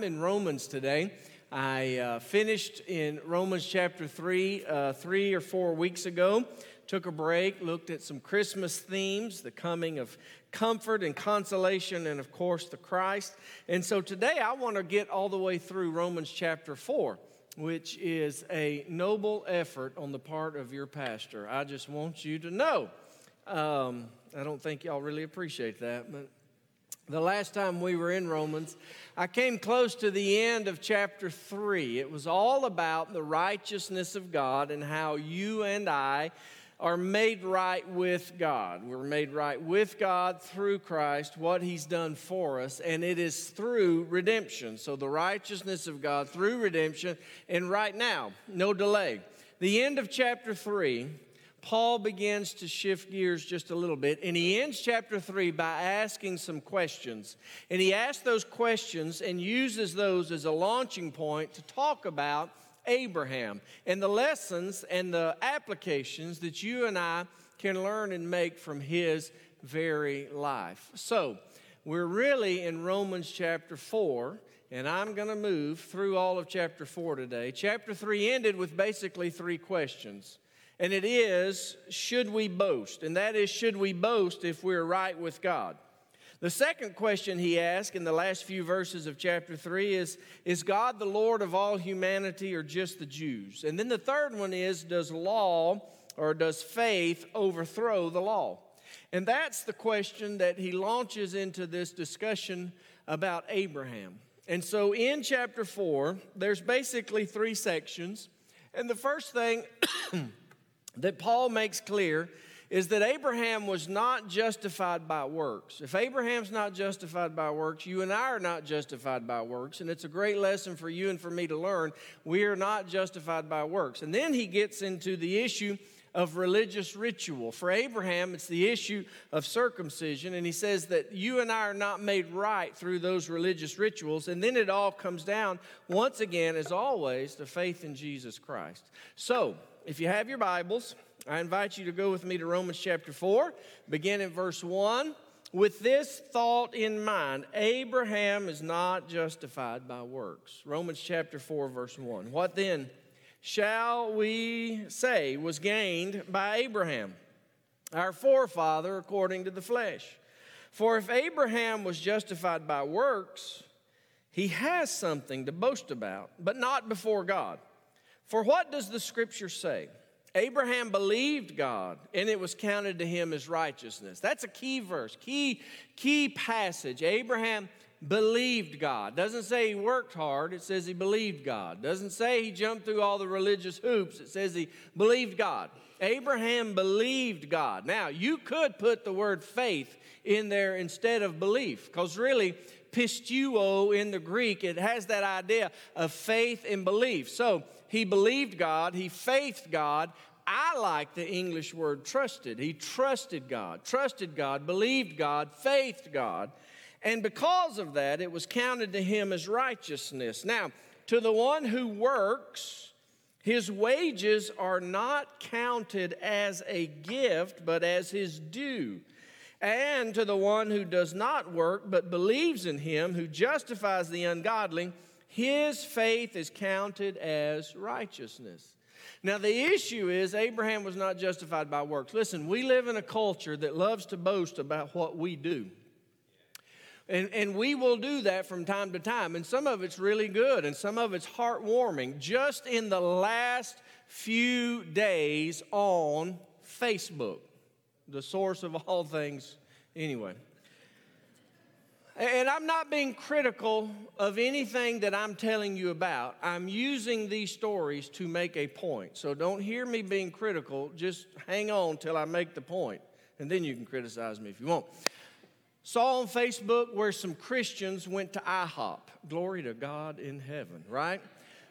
time in Romans today. I uh, finished in Romans chapter 3 uh, three or four weeks ago. Took a break, looked at some Christmas themes, the coming of comfort and consolation, and of course, the Christ. And so today I want to get all the way through Romans chapter 4 which is a noble effort on the part of your pastor. I just want you to know. Um, I don't think y'all really appreciate that, but the last time we were in Romans, I came close to the end of chapter 3. It was all about the righteousness of God and how you and I are made right with God. We're made right with God through Christ, what He's done for us, and it is through redemption. So, the righteousness of God through redemption, and right now, no delay. The end of chapter 3 Paul begins to shift gears just a little bit, and he ends chapter 3 by asking some questions. And he asks those questions and uses those as a launching point to talk about Abraham and the lessons and the applications that you and I can learn and make from his very life. So, we're really in Romans chapter 4, and I'm going to move through all of chapter 4 today. Chapter 3 ended with basically three questions and it is, should we boast? And that is, should we boast if we're right with God? The second question he asked in the last few verses of chapter 3 is Is God the Lord of all humanity or just the Jews? And then the third one is Does law or does faith overthrow the law? And that's the question that he launches into this discussion about Abraham. And so in chapter 4, there's basically three sections. And the first thing that Paul makes clear is that Abraham was not justified by works. If Abraham's not justified by works, you and I are not justified by works. And it's a great lesson for you and for me to learn. We are not justified by works. And then he gets into the issue of religious ritual. For Abraham, it's the issue of circumcision. And he says that you and I are not made right through those religious rituals. And then it all comes down, once again, as always, to faith in Jesus Christ. So, if you have your Bibles, I invite you to go with me to Romans chapter 4, begin in verse 1. With this thought in mind, Abraham is not justified by works. Romans chapter 4, verse 1. What then shall we say was gained by Abraham, our forefather according to the flesh? For if Abraham was justified by works, he has something to boast about, but not before God. For what does the scripture say? Abraham believed God and it was counted to him as righteousness. That's a key verse, key, key passage. Abraham believed God. Doesn't say he worked hard, it says he believed God. Doesn't say he jumped through all the religious hoops, it says he believed God. Abraham believed God. Now, you could put the word faith in there instead of belief, because really, pisteuo in the Greek, it has that idea of faith and belief. So, he believed God, he faithed God. I like the English word trusted. He trusted God, trusted God, believed God, faithed God. And because of that, it was counted to him as righteousness. Now, to the one who works, his wages are not counted as a gift, but as his due. And to the one who does not work, but believes in him who justifies the ungodly, his faith is counted as righteousness. Now, the issue is Abraham was not justified by works. Listen, we live in a culture that loves to boast about what we do. And, and we will do that from time to time. And some of it's really good and some of it's heartwarming. Just in the last few days on Facebook, the source of all things, anyway. And I'm not being critical of anything that I'm telling you about. I'm using these stories to make a point. So don't hear me being critical. Just hang on till I make the point, and then you can criticize me if you want. Saw on Facebook where some Christians went to IHOP. Glory to God in heaven, right?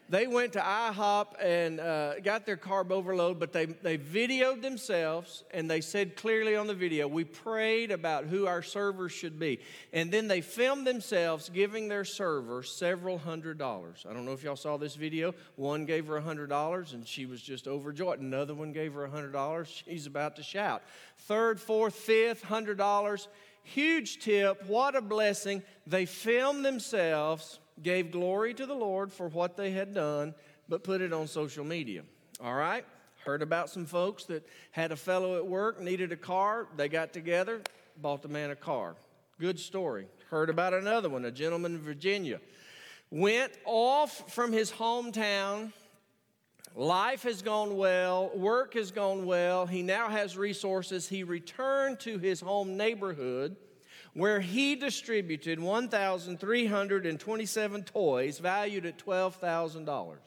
They went to IHOP and uh, got their carb overload, but they, they videoed themselves and they said clearly on the video, we prayed about who our servers should be. And then they filmed themselves giving their server several hundred dollars. I don't know if y'all saw this video. One gave her a hundred dollars and she was just overjoyed. Another one gave her a hundred dollars. She's about to shout. Third, fourth, fifth, hundred dollars. Huge tip. What a blessing. They filmed themselves gave glory to the Lord for what they had done, but put it on social media. All right? Heard about some folks that had a fellow at work, needed a car. They got together, bought the man a car. Good story. Heard about another one, a gentleman in Virginia. Went off from his hometown. Life has gone well, work has gone well. He now has resources. He returned to his home neighborhood where he distributed 1,327 toys valued at $12,000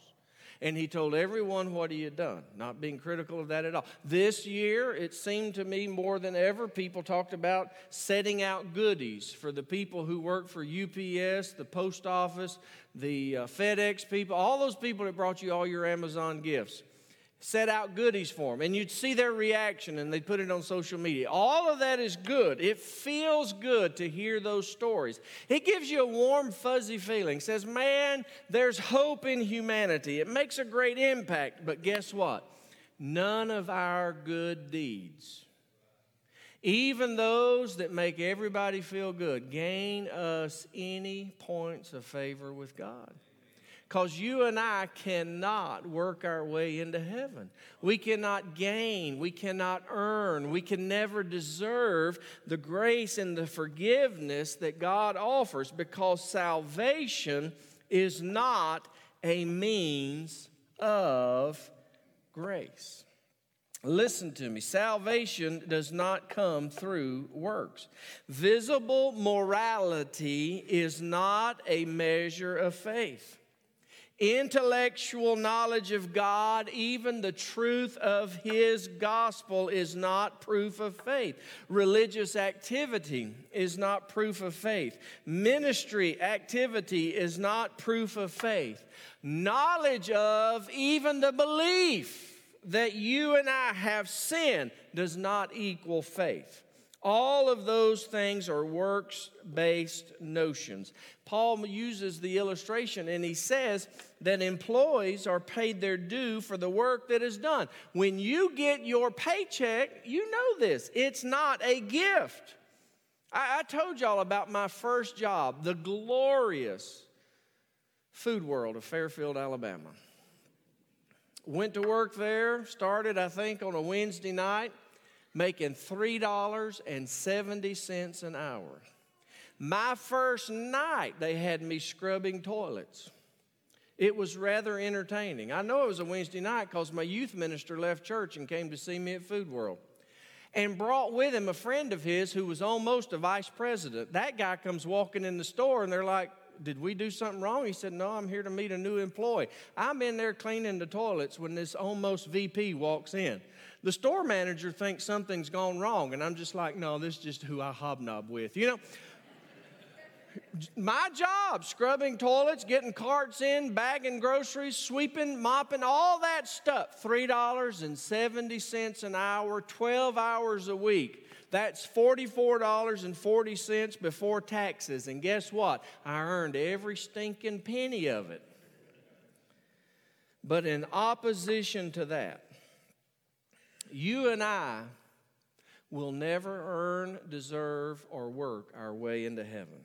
and he told everyone what he had done, not being critical of that at all. This year, it seemed to me more than ever, people talked about setting out goodies for the people who work for UPS, the post office, the uh, FedEx people, all those people that brought you all your Amazon gifts set out goodies for them and you'd see their reaction and they'd put it on social media. All of that is good. It feels good to hear those stories. It gives you a warm, fuzzy feeling. It says, man, there's hope in humanity. It makes a great impact. But guess what? None of our good deeds, even those that make everybody feel good, gain us any points of favor with God. Because you and I cannot work our way into heaven. We cannot gain, we cannot earn, we can never deserve the grace and the forgiveness that God offers because salvation is not a means of grace. Listen to me. Salvation does not come through works. Visible morality is not a measure of faith intellectual knowledge of God, even the truth of His gospel, is not proof of faith. Religious activity is not proof of faith. Ministry activity is not proof of faith. Knowledge of even the belief that you and I have sinned does not equal faith. All of those things are works based notions. Paul uses the illustration and he says that employees are paid their due for the work that is done. When you get your paycheck, you know this, it's not a gift. I, I told y'all about my first job, the glorious food world of Fairfield, Alabama. Went to work there, started, I think, on a Wednesday night making $3.70 an hour. My first night, they had me scrubbing toilets. It was rather entertaining. I know it was a Wednesday night because my youth minister left church and came to see me at Food World and brought with him a friend of his who was almost a vice president. That guy comes walking in the store and they're like, did we do something wrong? He said, No, I'm here to meet a new employee. I'm in there cleaning the toilets when this almost VP walks in. The store manager thinks something's gone wrong, and I'm just like, No, this is just who I hobnob with. You know, my job scrubbing toilets, getting carts in, bagging groceries, sweeping, mopping, all that stuff. $3.70 an hour, 12 hours a week. That's $44.40 before taxes. And guess what? I earned every stinking penny of it. But in opposition to that, you and I will never earn, deserve, or work our way into heaven.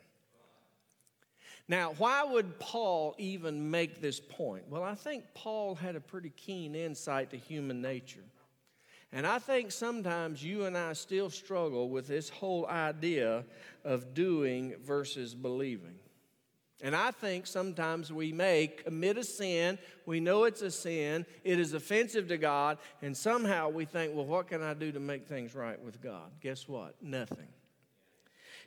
Now, why would Paul even make this point? Well, I think Paul had a pretty keen insight to human nature. And I think sometimes you and I still struggle with this whole idea of doing versus believing. And I think sometimes we may commit a sin, we know it's a sin, it is offensive to God, and somehow we think, well, what can I do to make things right with God? Guess what? Nothing.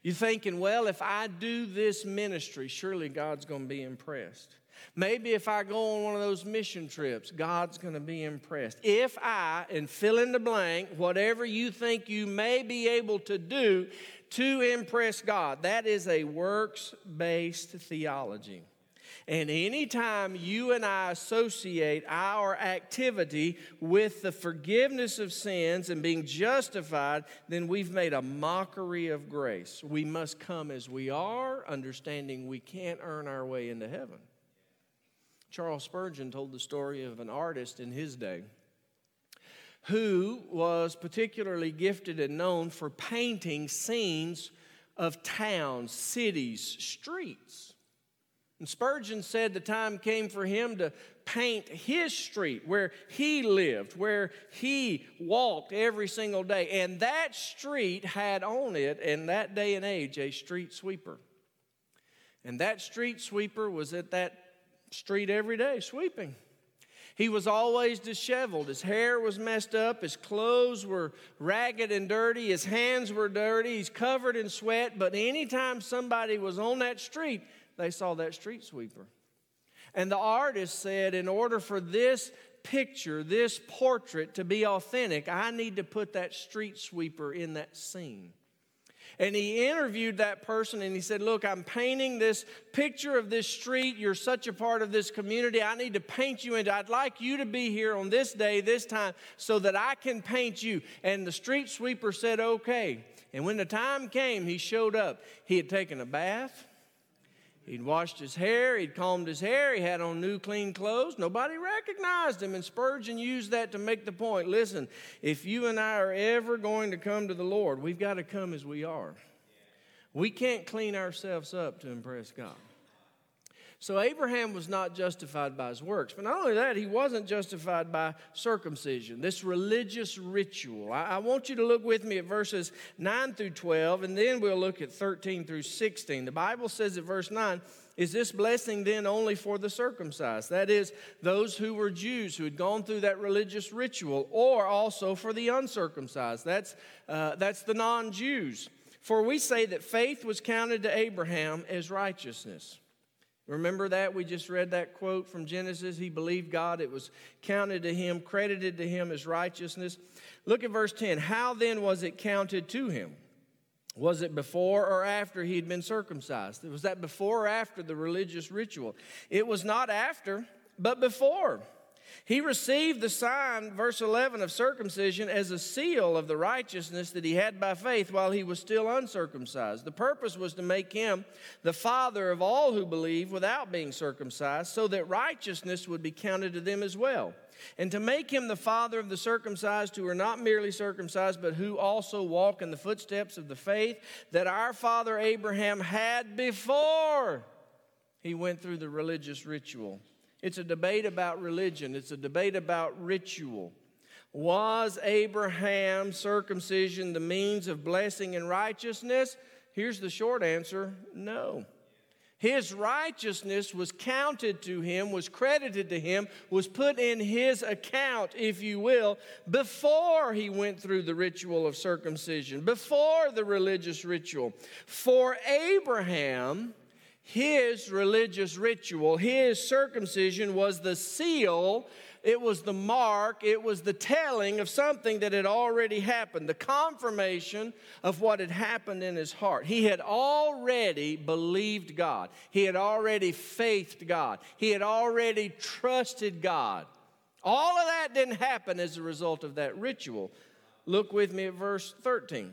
You're thinking, well, if I do this ministry, surely God's going to be impressed. Maybe if I go on one of those mission trips, God's going to be impressed. If I, and fill in the blank, whatever you think you may be able to do to impress God, that is a works based theology. And anytime you and I associate our activity with the forgiveness of sins and being justified, then we've made a mockery of grace. We must come as we are, understanding we can't earn our way into heaven. Charles Spurgeon told the story of an artist in his day who was particularly gifted and known for painting scenes of towns, cities, streets. And Spurgeon said the time came for him to paint his street where he lived, where he walked every single day. And that street had on it, in that day and age, a street sweeper. And that street sweeper was at that street every day sweeping. He was always disheveled. His hair was messed up. His clothes were ragged and dirty. His hands were dirty. He's covered in sweat. But anytime somebody was on that street, they saw that street sweeper. And the artist said, in order for this picture, this portrait to be authentic, I need to put that street sweeper in that scene. And he interviewed that person and he said, Look, I'm painting this picture of this street. You're such a part of this community. I need to paint you into, I'd like you to be here on this day, this time, so that I can paint you. And the street sweeper said, Okay. And when the time came, he showed up. He had taken a bath. He'd washed his hair, he'd combed his hair, he had on new clean clothes. Nobody recognized him. And Spurgeon used that to make the point listen, if you and I are ever going to come to the Lord, we've got to come as we are. We can't clean ourselves up to impress God. So Abraham was not justified by his works. But not only that, he wasn't justified by circumcision, this religious ritual. I, I, want you to look with me at verses 9 through 12, and then we'll look at 13 through 16. The Bible says at verse 9, is this blessing then only for the circumcised? That is, those who were Jews who had gone through that religious ritual, or also for the uncircumcised? That's, uh, that's the non Jews. For we say that faith was counted to Abraham as righteousness. Remember that? We just read that quote from Genesis. He believed God. It was counted to him, credited to him as righteousness. Look at verse 10. How then was it counted to him? Was it before or after he had been circumcised? Was that before or after the religious ritual? It was not after, but before. He received the sign, verse 11, of circumcision as a seal of the righteousness that he had by faith while he was still uncircumcised. The purpose was to make him the father of all who believe without being circumcised, so that righteousness would be counted to them as well. And to make him the father of the circumcised who are not merely circumcised, but who also walk in the footsteps of the faith that our father Abraham had before he went through the religious ritual it's a debate about religion, it's a debate about ritual. Was Abraham's circumcision the means of blessing and righteousness? Here's the short answer no. His righteousness was counted to him, was credited to him, was put in his account, if you will, before he went through the ritual of circumcision, before the religious ritual. For Abraham, his religious ritual, his circumcision was the seal, it was the mark, it was the telling of something that had already happened, the confirmation of what had happened in his heart. He had already believed God, he had already faithed God, he had already trusted God. All of that didn't happen as a result of that ritual. Look with me at verse 13.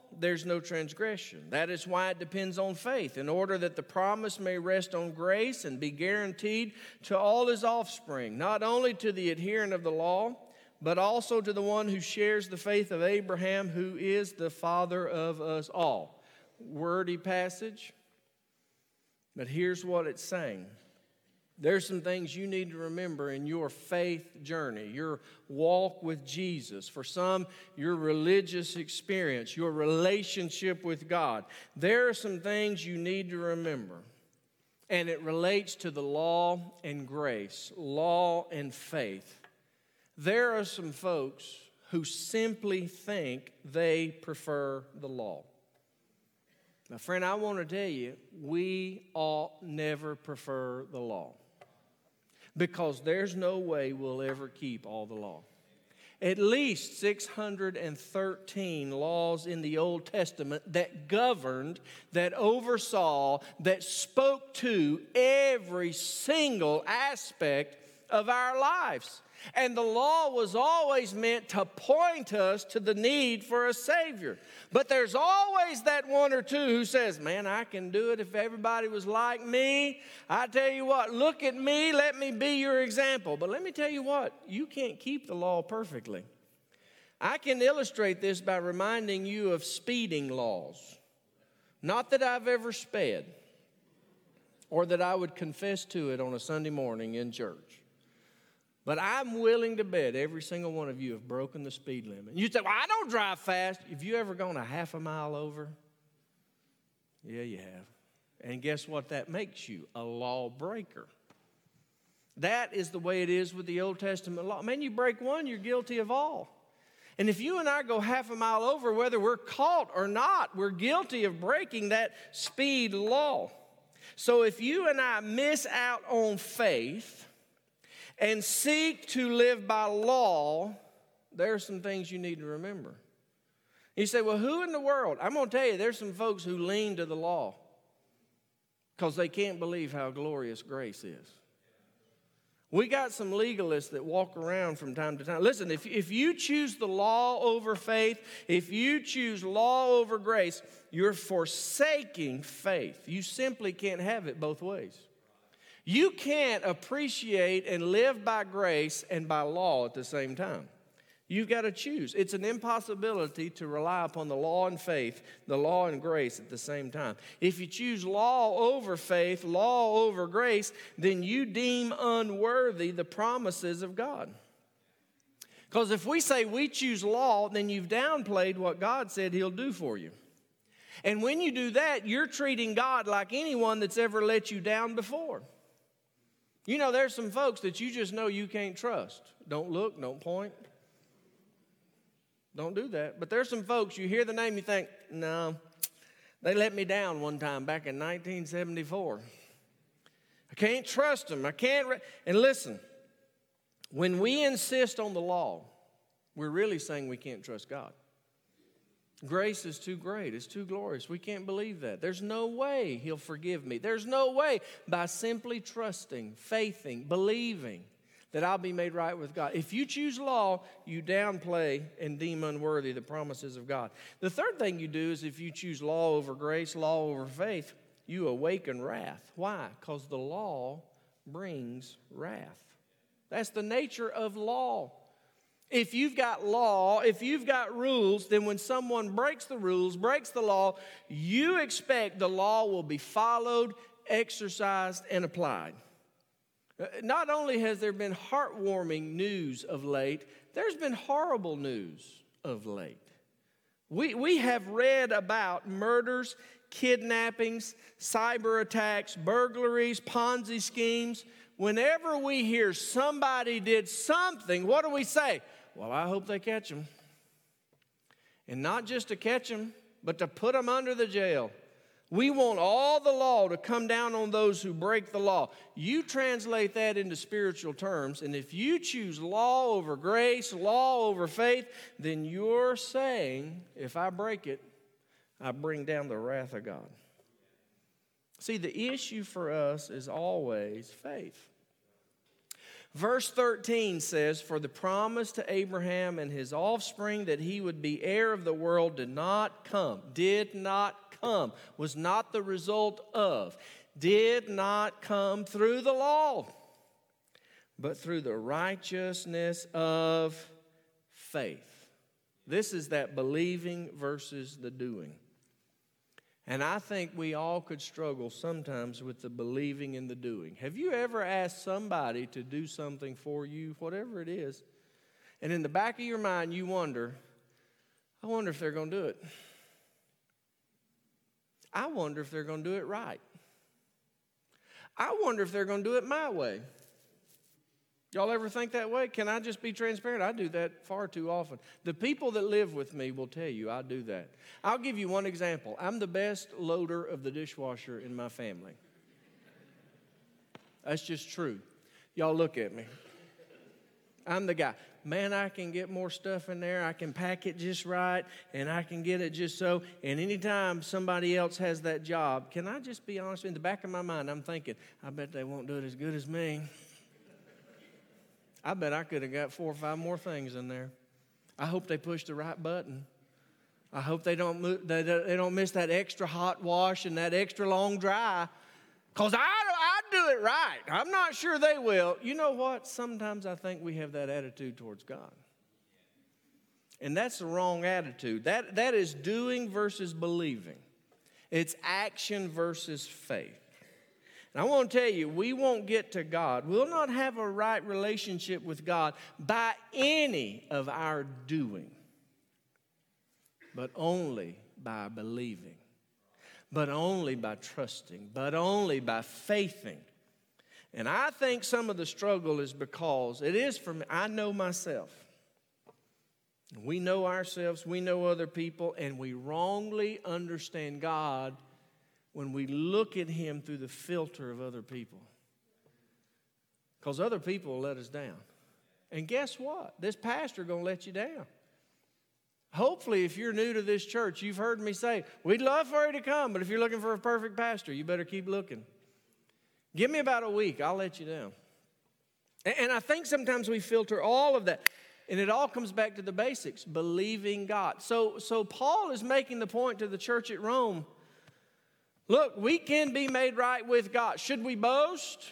there's no transgression. That is why it depends on faith, in order that the promise may rest on grace and be guaranteed to all his offspring, not only to the adherent of the law, but also to the one who shares the faith of Abraham, who is the father of us all. Wordy passage, but here's what it's saying there's some things you need to remember in your faith journey, your walk with Jesus. For some, your religious experience, your relationship with God. There are some things you need to remember. And it relates to the law and grace, law and faith. There are some folks who simply think they prefer the law. Now, friend, I want to tell you, we ought never prefer the law because there's no way we'll ever keep all the law. At least 613 laws in the Old Testament that governed, that oversaw, that spoke to every single aspect of our lives. And the law was always meant to point us to the need for a Savior. But there's always that one or two who says, Man, I can do it if everybody was like me. I tell you what, look at me, let me be your example. But let me tell you what, you can't keep the law perfectly. I can illustrate this by reminding you of speeding laws. Not that I've ever sped or that I would confess to it on a Sunday morning in church. But I'm willing to bet every single one of you have broken the speed limit. You say, Well, I don't drive fast. Have you ever gone a half a mile over? Yeah, you have. And guess what that makes you? A lawbreaker. That is the way it is with the Old Testament law. Man, you break one, you're guilty of all. And if you and I go half a mile over, whether we're caught or not, we're guilty of breaking that speed law. So if you and I miss out on faith, and seek to live by law, there are some things you need to remember. You say, well, who in the world? I'm going to tell you, there's some folks who lean to the law because they can't believe how glorious grace is. We got some legalists that walk around from time to time. Listen, if, if you choose the law over faith, if you choose law over grace, you're forsaking faith. You simply can't have it both ways. You can't appreciate and live by grace and by law at the same time. You've got to choose. It's an impossibility to rely upon the law and faith, the law and grace at the same time. If you choose law over faith, law over grace, then you deem unworthy the promises of God. Because if we say we choose law, then you've downplayed what God said He'll do for you. And when you do that, you're treating God like anyone that's ever let you down before. You know, there's some folks that you just know you can't trust. Don't look, don't point. Don't do that. But there's some folks, you hear the name, you think, no, they let me down one time back in 1974. I can't trust them. I can't. Re-. And listen, when we insist on the law, we're really saying we can't trust God. Grace is too great. It's too glorious. We can't believe that. There's no way He'll forgive me. There's no way by simply trusting, faithing, believing that I'll be made right with God. If you choose law, you downplay and deem unworthy the promises of God. The third thing you do is if you choose law over grace, law over faith, you awaken wrath. Why? Because the law brings wrath. That's the nature of law. If you've got law, if you've got rules, then when someone breaks the rules, breaks the law, you expect the law will be followed, exercised, and applied. Uh, not only has there been heartwarming news of late, there's been horrible news of late. We, we have read about murders, kidnappings, cyber attacks, burglaries, Ponzi schemes. Whenever we hear somebody did something, what do we say? Well, I hope they catch him. And not just to catch him, but to put him under the jail. We want all the law to come down on those who break the law. You translate that into spiritual terms, and if you choose law over grace, law over faith, then you're saying, if I break it, I bring down the wrath of God. See, the issue for us is always faith. Verse 13 says, For the promise to Abraham and his offspring that he would be heir of the world did not come, did not come, was not the result of, did not come through the law, but through the righteousness of faith. This is that believing versus the doing. And I think we all could struggle sometimes with the believing and the doing. Have you ever asked somebody to do something for you, whatever it is, and in the back of your mind you wonder, I wonder if they're going to do it? I wonder if they're going to do it right. I wonder if they're going to do it my way. Y'all ever think that way? Can I just be transparent? I do that far too often. The people that live with me will tell you I do that. I'll give you one example. I'm the best loader of the dishwasher in my family. That's just true. Y'all look at me. I'm the guy. Man, I can get more stuff in there. I can pack it just right and I can get it just so. And anytime somebody else has that job, can I just be honest? In the back of my mind, I'm thinking, I bet they won't do it as good as me. I bet I could have got four or five more things in there. I hope they push the right button. I hope they don't, they don't miss that extra hot wash and that extra long dry. Because I, I do it right. I'm not sure they will. You know what? Sometimes I think we have that attitude towards God. And that's the wrong attitude. That, that is doing versus believing, it's action versus faith. And I want to tell you, we won't get to God. We'll not have a right relationship with God by any of our doing, but only by believing, but only by trusting, but only by faithing. And I think some of the struggle is because it is for me. I know myself. We know ourselves, we know other people, and we wrongly understand God when we look at Him through the filter of other people. Because other people will let us down. And guess what? This pastor going to let you down. Hopefully, if you're new to this church, you've heard me say, we'd love for you to come, but if you're looking for a perfect pastor, you better keep looking. Give me about a week, I'll let you down. And I think sometimes we filter all of that. And it all comes back to the basics believing God. So, so Paul is making the point to the church at Rome look, we can be made right with God. Should we boast?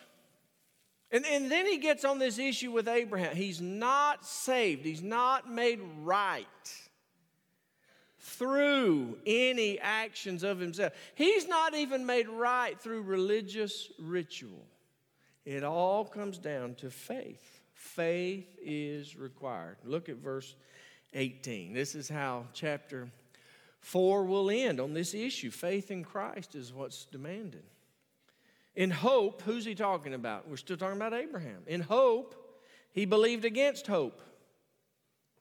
And, and then he gets on this issue with Abraham. He's not saved, he's not made right through any actions of himself. He's not even made right through religious ritual. It all comes down to faith. Faith is required. Look at verse 18. This is how chapter 4 will end on this issue. Faith in Christ is what's demanded. In hope, who's he talking about? We're still talking about Abraham. In hope, he believed against hope.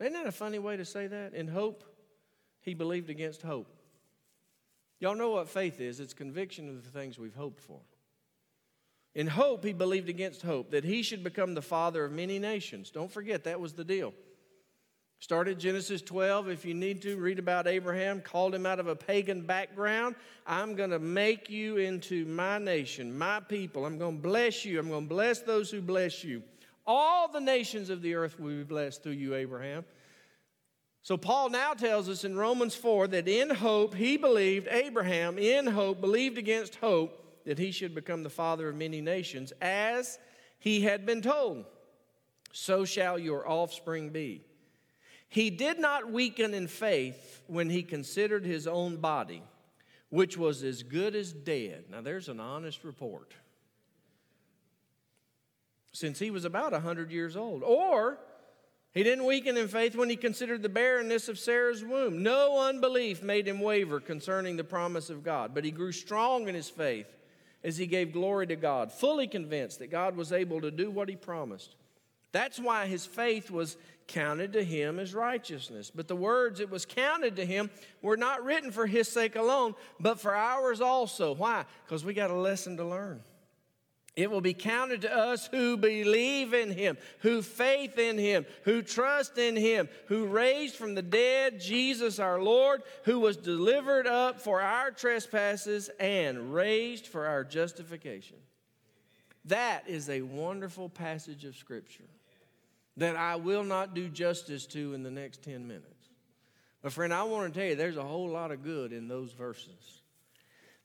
Isn't that a funny way to say that? In hope, he believed against hope. Y'all know what faith is it's conviction of the things we've hoped for. In hope, he believed against hope that he should become the father of many nations. Don't forget, that was the deal. Started Genesis 12. If you need to, read about Abraham, called him out of a pagan background. I'm going to make you into my nation, my people. I'm going to bless you. I'm going to bless those who bless you. All the nations of the earth will be blessed through you, Abraham. So, Paul now tells us in Romans 4 that in hope he believed, Abraham in hope believed against hope that he should become the father of many nations, as he had been told, so shall your offspring be. He did not weaken in faith when he considered his own body, which was as good as dead. Now, there's an honest report. Since he was about 100 years old. Or he didn't weaken in faith when he considered the barrenness of Sarah's womb. No unbelief made him waver concerning the promise of God, but he grew strong in his faith as he gave glory to God, fully convinced that God was able to do what he promised. That's why his faith was counted to him as righteousness. But the words it was counted to him were not written for his sake alone, but for ours also. Why? Because we got a lesson to learn. It will be counted to us who believe in him, who faith in him, who trust in him, who raised from the dead Jesus our Lord, who was delivered up for our trespasses and raised for our justification. That is a wonderful passage of Scripture that I will not do justice to in the next 10 minutes. But, friend, I want to tell you there's a whole lot of good in those verses.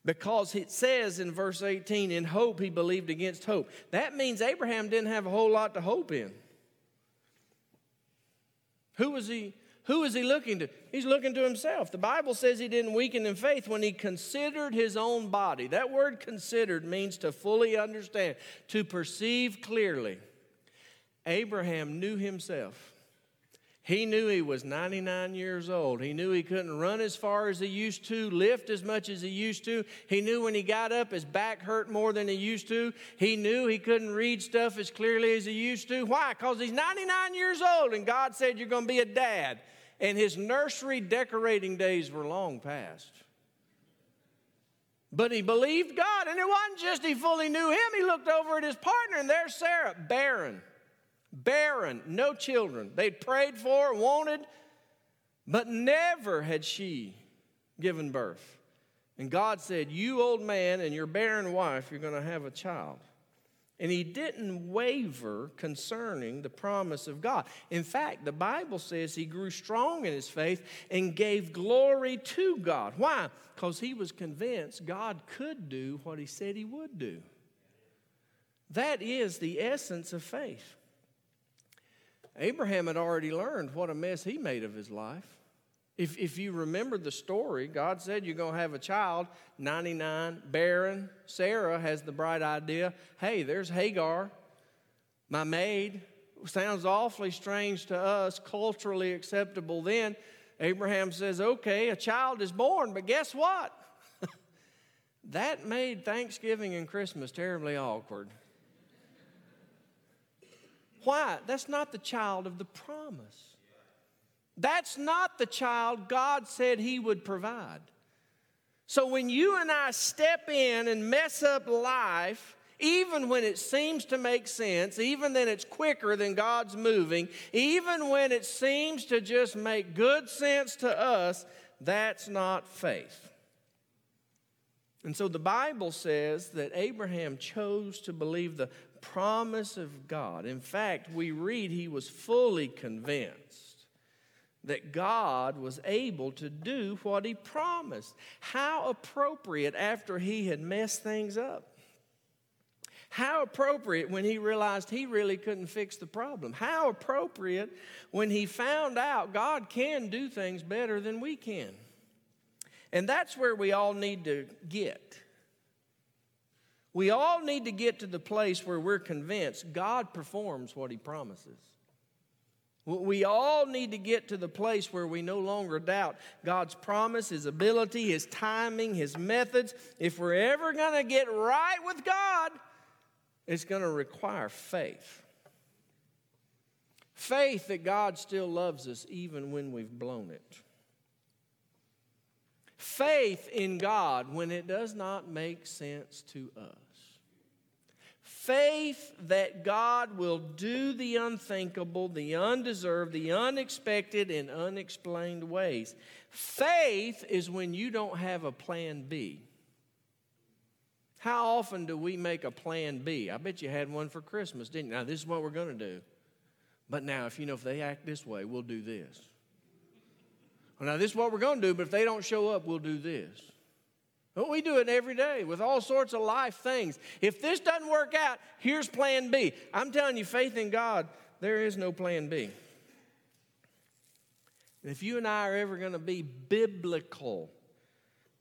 Because it says in verse 18, in hope he believed against hope. That means Abraham didn't have a whole lot to hope in. Who was he? Who is he looking to? He's looking to himself. The Bible says he didn't weaken in faith when he considered his own body. That word considered means to fully understand, to perceive clearly. Abraham knew himself. He knew he was 99 years old. He knew he couldn't run as far as he used to, lift as much as he used to. He knew when he got up, his back hurt more than he used to. He knew he couldn't read stuff as clearly as he used to. Why? Because he's 99 years old, and God said, You're going to be a dad. And his nursery decorating days were long past. But he believed God, and it wasn't just he fully knew him. He looked over at his partner, and there's Sarah, barren barren, no children. They'd prayed for, wanted, but never had she given birth. And God said, You, old man, and your barren wife, you're going to have a child. And he didn't waver concerning the promise of God. In fact, the Bible says he grew strong in his faith and gave glory to God. Why? Because he was convinced God could do what he said he would do. That is the essence of faith. Abraham had already learned what a mess he made of his life. If, if you remember the story, God said you're going to have a child, 99, barren. Sarah has the bright idea hey, there's Hagar, my maid. Sounds awfully strange to us, culturally acceptable then. Abraham says, okay, a child is born, but guess what? that made Thanksgiving and Christmas terribly awkward. Why? That's not the child of the promise. That's not the child God said He would provide. So when you and I step in and mess up life, even when it seems to make sense, even then it's quicker than God's moving, even when it seems to just make good sense to us, that's not faith. And so the Bible says that Abraham chose to believe the promise of God. In fact, we read he was fully convinced that God was able to do what he promised. How appropriate after he had messed things up. How appropriate when he realized he really couldn't fix the problem. How appropriate when he found out God can do things better than we can. And that's where we all need to get. We all need to get to the place where we're convinced God performs what he promises. We all need to get to the place where we no longer doubt God's promise, His ability, His timing, His methods. If we're ever going to get right with God, it's going to require faith. Faith that God still loves us even when we've blown it. Faith in God when it does not make sense to us. Faith that God will do the unthinkable, the undeserved, the unexpected, in unexplained ways. Faith is when you don't have a plan B. How often do we make a plan B? I bet you had one for Christmas, didn't you? Now, this is what we're going to do. But now, if you know, if they act this way, we'll do this. Well, now, this is what we're going to do, but if they don't show up, we'll do this. Well, we do it every day with all sorts of life things. If this doesn't work out, here's plan B. I'm telling you, faith in God, there is no plan B. And if you and I are ever going to be biblical,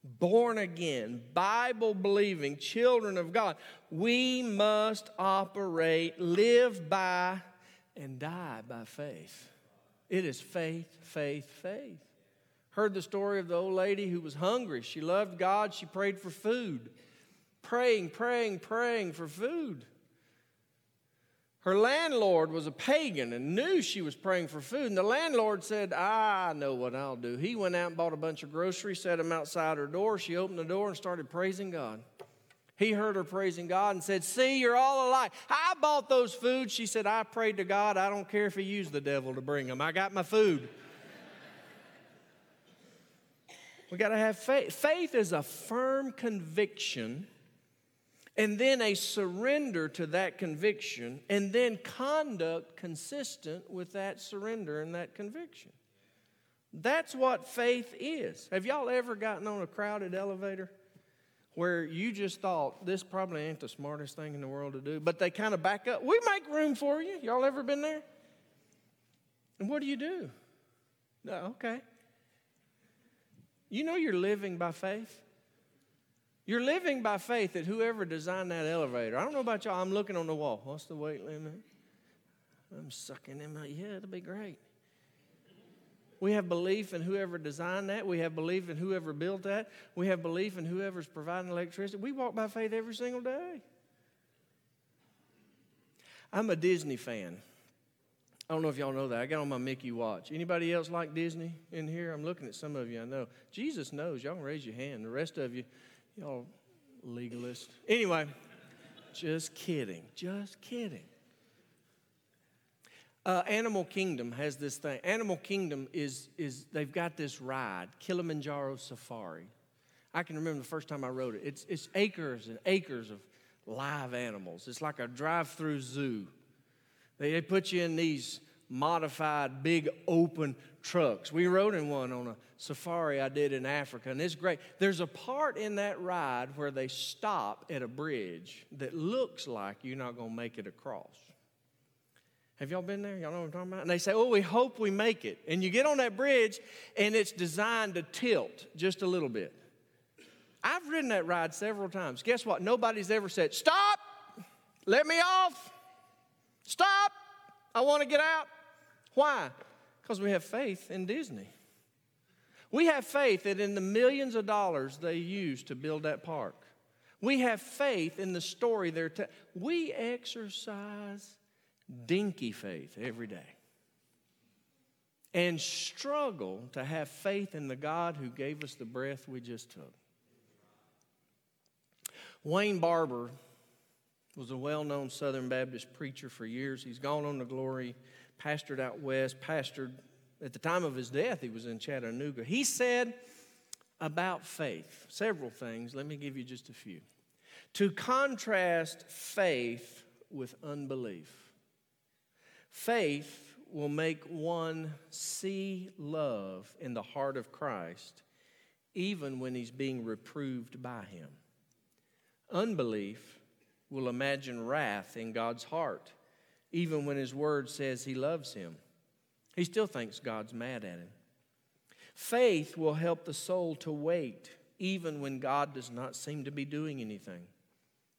born again, Bible believing children of God, we must operate, live by, and die by faith. It is faith, faith, faith. Heard the story of the old lady who was hungry. She loved God. She prayed for food. Praying, praying, praying for food. Her landlord was a pagan and knew she was praying for food. And the landlord said, I know what I'll do. He went out and bought a bunch of groceries, set them outside her door. She opened the door and started praising God. He heard her praising God and said, See, you're all alike. I bought those foods. She said, I prayed to God. I don't care if he used the devil to bring them. I got my food. We got to have faith. Faith is a firm conviction and then a surrender to that conviction and then conduct consistent with that surrender and that conviction. That's what faith is. Have y'all ever gotten on a crowded elevator where you just thought this probably ain't the smartest thing in the world to do, but they kind of back up? We make room for you. Y'all ever been there? And what do you do? No, okay. You know you're living by faith? You're living by faith that whoever designed that elevator, I don't know about y'all, I'm looking on the wall. What's the weight limit? I'm sucking in my, yeah, it'll be great. We have belief in whoever designed that. We have belief in whoever built that. We have belief in whoever's providing electricity. We walk by faith every single day. I'm a Disney fan. I don't know if y'all know that. I got on my Mickey watch. Anybody else like Disney in here? I'm looking at some of you. I know. Jesus knows. Y'all can raise your hand. The rest of you, y'all legalist. Anyway, just kidding. Just kidding. Uh, Animal Kingdom has this thing. Animal Kingdom is, is, they've got this ride, Kilimanjaro Safari. I can remember the first time I rode it. It's, it's acres and acres of live animals. It's like a drive through zoo. They, put you in these modified, big, open trucks. We rode in one on a safari I did in Africa, and it's great. There's a part in that ride where they stop at a bridge that looks like you're not going to make it across. Have y'all been there? Y'all know what I'm talking about? And they say, Oh, we hope we make it. And you get on that bridge, and it's designed to tilt just a little bit. I've ridden that ride several times. Guess what? Nobody's ever said, Stop, let me off, stop, I want to get out. Why? Because we have faith in Disney. We have faith that in the millions of dollars they use to build that park, we have faith in the story they're telling. We exercise dinky faith every day and struggle to have faith in the God who gave us the breath we just took. Wayne Barber was a well known Southern Baptist preacher for years. He's gone on to glory, pastored out west, pastored at the time of his death, he was in Chattanooga. He said about faith several things. Let me give you just a few. To contrast faith with unbelief, faith will make one see love in the heart of Christ even when he's being reproved by him. Unbelief will imagine wrath in God's heart even when his word says he loves him. He still thinks God's mad at him. Faith will help the soul to wait even when God does not seem to be doing anything.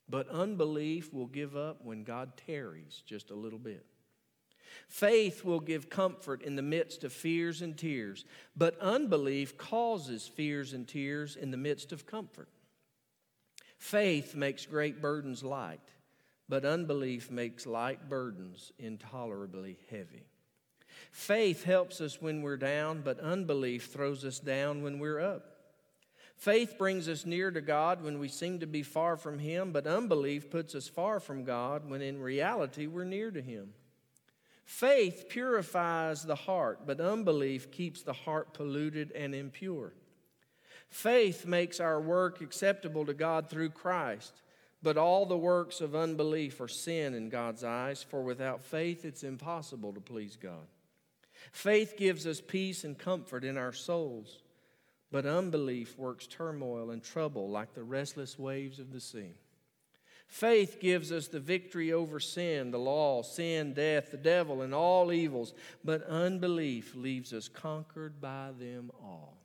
But unbelief will give up when God tarries just a little bit. Faith will give comfort in the midst of fears and tears, but unbelief causes fears and tears in the midst of comfort. Faith makes great burdens light, but unbelief makes light burdens intolerably heavy. Faith helps us when we're down, but unbelief throws us down when we're up. Faith brings us near to God when we seem to be far from Him, but unbelief puts us far from God when in reality we're near to Him. Faith purifies the heart, but unbelief keeps the heart polluted and impure. Faith makes our work acceptable to God through Christ, but all the works of unbelief are sin in God's eyes, for without faith it's impossible to please God. Faith gives us peace and comfort in our souls, but unbelief works turmoil and trouble like the restless waves of the sea. Faith gives us the victory over sin, the law, sin, death, the devil, and all evils, but unbelief leaves us conquered by them all.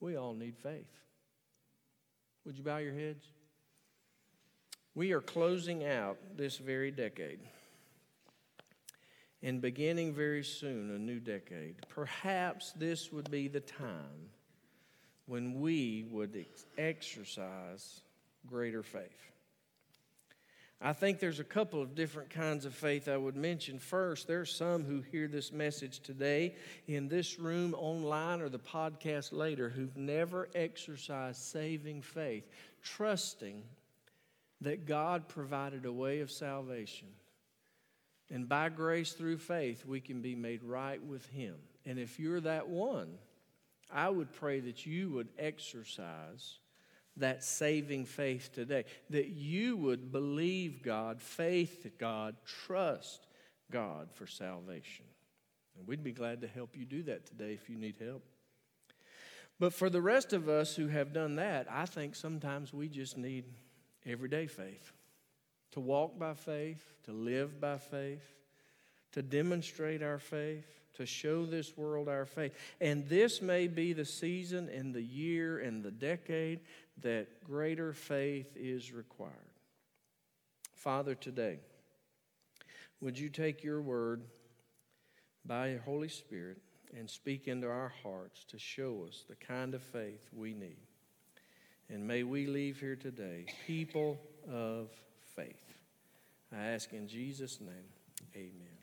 We all need faith. Would you bow your heads? We are closing out this very decade and beginning very soon a new decade. Perhaps this would be the time when we would ex- exercise greater faith. I think there's a couple of different kinds of faith I would mention. First, there's some who hear this message today in this room, online, or the podcast later who've never exercised saving faith, trusting that God provided a way of salvation and by grace through faith, we can be made right with Him. And if you're that one, I would pray that you would exercise that saving faith today, that you would believe God, faith God, trust God for salvation. And we'd be glad to help you do that today if you need help. But for the rest of us who have done that, I think sometimes we just need everyday faith to walk by faith, to live by faith, to demonstrate our faith, to show this world our faith. And this may be the season and the year and the decade that greater faith is required. Father, today, would you take your word by your Holy Spirit and speak into our hearts to show us the kind of faith we need? And may we leave here today people of faith. I ask in Jesus' name, amen.